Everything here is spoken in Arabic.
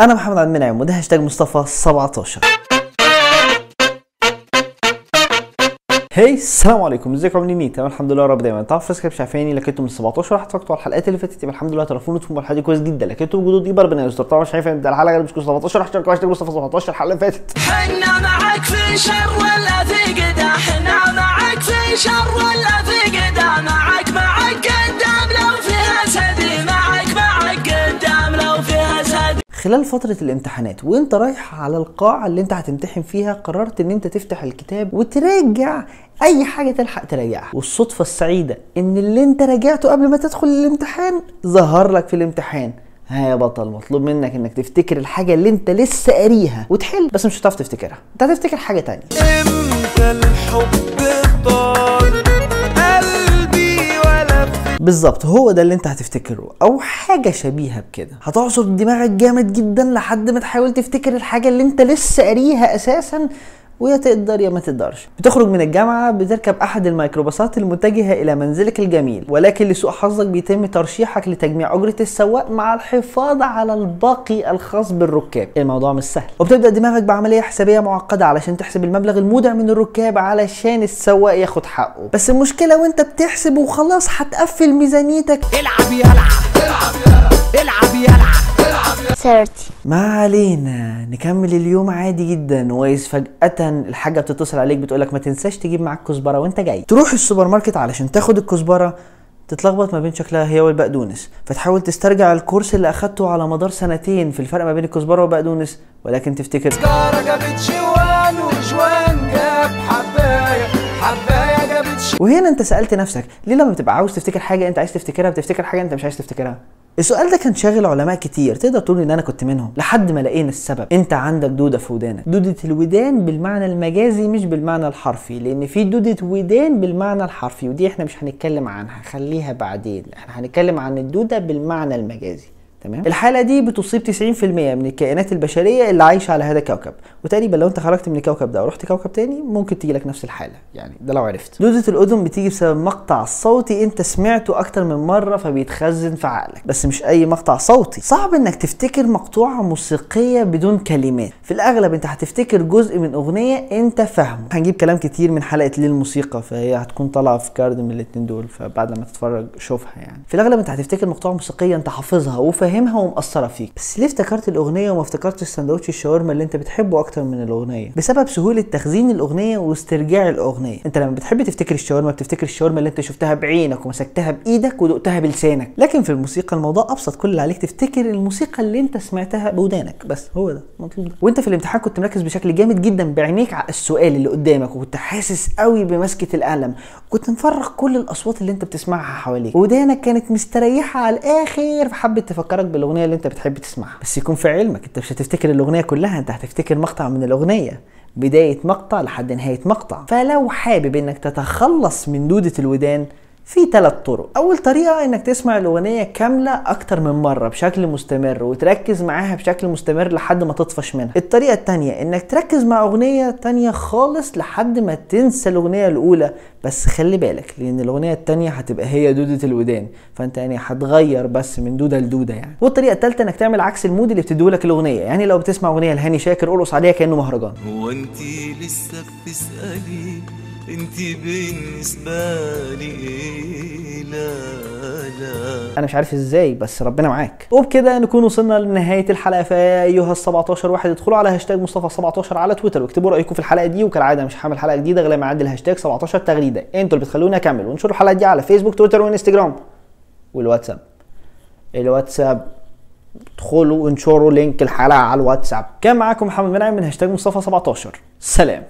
أنا محمد عبد المنعم وده هاشتاج مصطفى 17 هاي السلام عليكم. إزيكم؟ عاملين إيه؟ تمام الحمد لله رب دايما. تعرفوا فاس كده شايفيني لكنتم من 17 راح اتفرجتوا على الحلقات اللي فاتت. يبقى الحمد لله تليفوناتكم الحلقة دي كويس جدا. لكنتم جدود يبقى ربنا يستر طبعا مش عارف ده الحلقة اللي مش 17 راح اشتركوا هاشتاج مصطفى 17 الحلقة اللي فاتت. حنا معك في شر ولا في قدا حنا معك في شر ولا في خلال فترة الامتحانات وانت رايح على القاعة اللي انت هتمتحن فيها قررت ان انت تفتح الكتاب وتراجع أي حاجة تلحق تراجعها. والصدفة السعيدة إن اللي انت راجعته قبل ما تدخل الامتحان ظهر لك في الامتحان. ها يا بطل مطلوب منك إنك تفتكر الحاجة اللي انت لسه قاريها وتحل بس مش هتعرف تفتكرها. انت هتفتكر حاجة تانية. إمتى الحب طال بالظبط هو ده اللي انت هتفتكره. أو حاجة شبيهة بكده. هتعصر دماغك جامد جدا لحد ما تحاول تفتكر الحاجة اللي انت لسه قاريها أساسا ويا تقدر يا ما تقدرش. بتخرج من الجامعة بتركب أحد الميكروباصات المتجهة إلى منزلك الجميل ولكن لسوء حظك بيتم ترشيحك لتجميع أجرة السواق مع الحفاظ على الباقي الخاص بالركاب. الموضوع مش سهل. وبتبدأ دماغك بعملية حسابية معقدة علشان تحسب المبلغ المودع من الركاب علشان السواق ياخد حقه. بس المشكلة وانت بتحسب وخلاص هتقفل ميزانيتك. العب يلعب العب يلعب 30 ما علينا نكمل اليوم عادي جدا. وإذ فجأة الحاجة بتتصل عليك بتقولك ما تنساش تجيب معاك كزبرة وأنت جاي. تروح السوبر ماركت علشان تاخد الكزبرة تتلخبط ما بين شكلها هي والبقدونس. فتحاول تسترجع ال course اللي أخدته على مدار سنتين في الفرق ما بين الكزبرة والبقدونس. ولكن تفتكر سكارة جابت جوان وجوان جاب حباية حباية جابت ش... وهنا أنت سألت نفسك ليه لما بتبقى عاوز تفتكر حاجة أنت عايز تفتكرها بتفتكر حاجة أنت مش عايز تفتكرها؟ السؤال ده كان شاغل علماء كتير. تقدر تقول إن أنا كنت منهم؟ لحد ما لقينا السبب. أنت عندك دودة في ودانك. دودة الودان بالمعنى المجازي مش بالمعنى الحرفي لأن في دودة ودان بالمعنى الحرفي ودي إحنا مش هنتكلم عنها. خليها بعدين. إحنا هنتكلم عن الدودة بالمعنى المجازي. تمام؟ الحالة دي بتصيب 90% من الكائنات البشرية اللي عايشة على هذا الكوكب وتقريبا لو انت خرجت من الكوكب ده ورحت كوكب تاني ممكن تيجي لك نفس الحالة. يعني ده لو عرفت. دوده الأذن بتيجي بسبب مقطع صوتي انت سمعته أكتر من مرة فبيتخزن في عقلك. بس مش أي مقطع صوتي. صعب إنك تفتكر مقطوعة موسيقية بدون كلمات. في الأغلب انت هتفتكر جزء من أغنية انت فاهمه. هنجيب كلام كتير من حلقة ليه الموسيقى فهي هتكون طالعة في كارد من الاتنين دول فبعد لما تتفرج شوفها يعني. في الأغلب انت هتفتكر مقطوعة موسيقية انت حافظها وفاهمها. ومأثرة فيك. بس ليه افتكرت الأغنية وما افتكرتش سندوتش الشاورما اللي انت بتحبه أكتر من الأغنية؟ بسبب سهولة تخزين الأغنية واسترجاع الأغنية. انت لما بتحب تفتكر الشاورما بتفتكر الشاورما اللي انت شفتها بعينك ومسكتها بإيدك ودقتها بلسانك. لكن في الموسيقى الموضوع أبسط كل اللي عليك تفتكر الموسيقى اللي انت سمعتها بودانك. بس هو ده. المطلوب ده. وانت في الامتحان كنت مركز بشكل جامد جدا بعينيك على السؤال اللي قدامك وكنت حاسس قوي بمسكة القلم كنت مفرغ كل الأصوات اللي انت بتسمعها حواليك. ودانك كانت مستريحة على الآخر فحبت تفكرك بالأغنية اللي انت بتحب تسمعها. بس يكون في علمك انت مش هتفتكر الأغنية كلها انت هتفتكر مقطع من الأغنية. بداية مقطع لحد نهاية مقطع. فلو حابب إنك تتخلص من دودة الودان في ثلاث طرق. أول طريقة إنك تسمع الأغنية كاملة أكتر من مرة بشكل مستمر وتركز معاها بشكل مستمر لحد ما تطفش منها. الطريقة الثانية إنك تركز مع أغنية تانية خالص لحد ما تنسى الأغنية الأولى. بس خلي بالك لأن الأغنية الثانية هتبقى هي دودة الودان فأنت يعني هتغير بس من دودة لدودة يعني. والطريقة الثالثه إنك تعمل عكس ال mood اللي بتديهولك الأغنية. يعني لو بتسمع أغنية لهاني شاكر أرقص عليها كأنه مهرجان. هو انتي لسه بتسألي انتي بالنسبة لي إيه؟ لا لا. أنا مش عارف إزاي بس ربنا معاك. وبكده نكون وصلنا لنهاية الحلقة. فيا ايها ال 17 واحد ادخلوا على هاشتاج مصطفى 17 على تويتر واكتبوا رأيكم في الحلقة دي. وكالعادة مش هعمل حلقة جديدة غير لما اعدي الهاشتاج 17 تغريدة. أنتوا اللي بتخلوني أكمل. وانشروا الحلقة دي على فيسبوك تويتر وإنستجرام. والواتساب. الواتساب. ادخلوا انشروا link الحلقة على الواتساب. كان معاكم محمد منعم من هاشتاج مصطفى 17 سلام.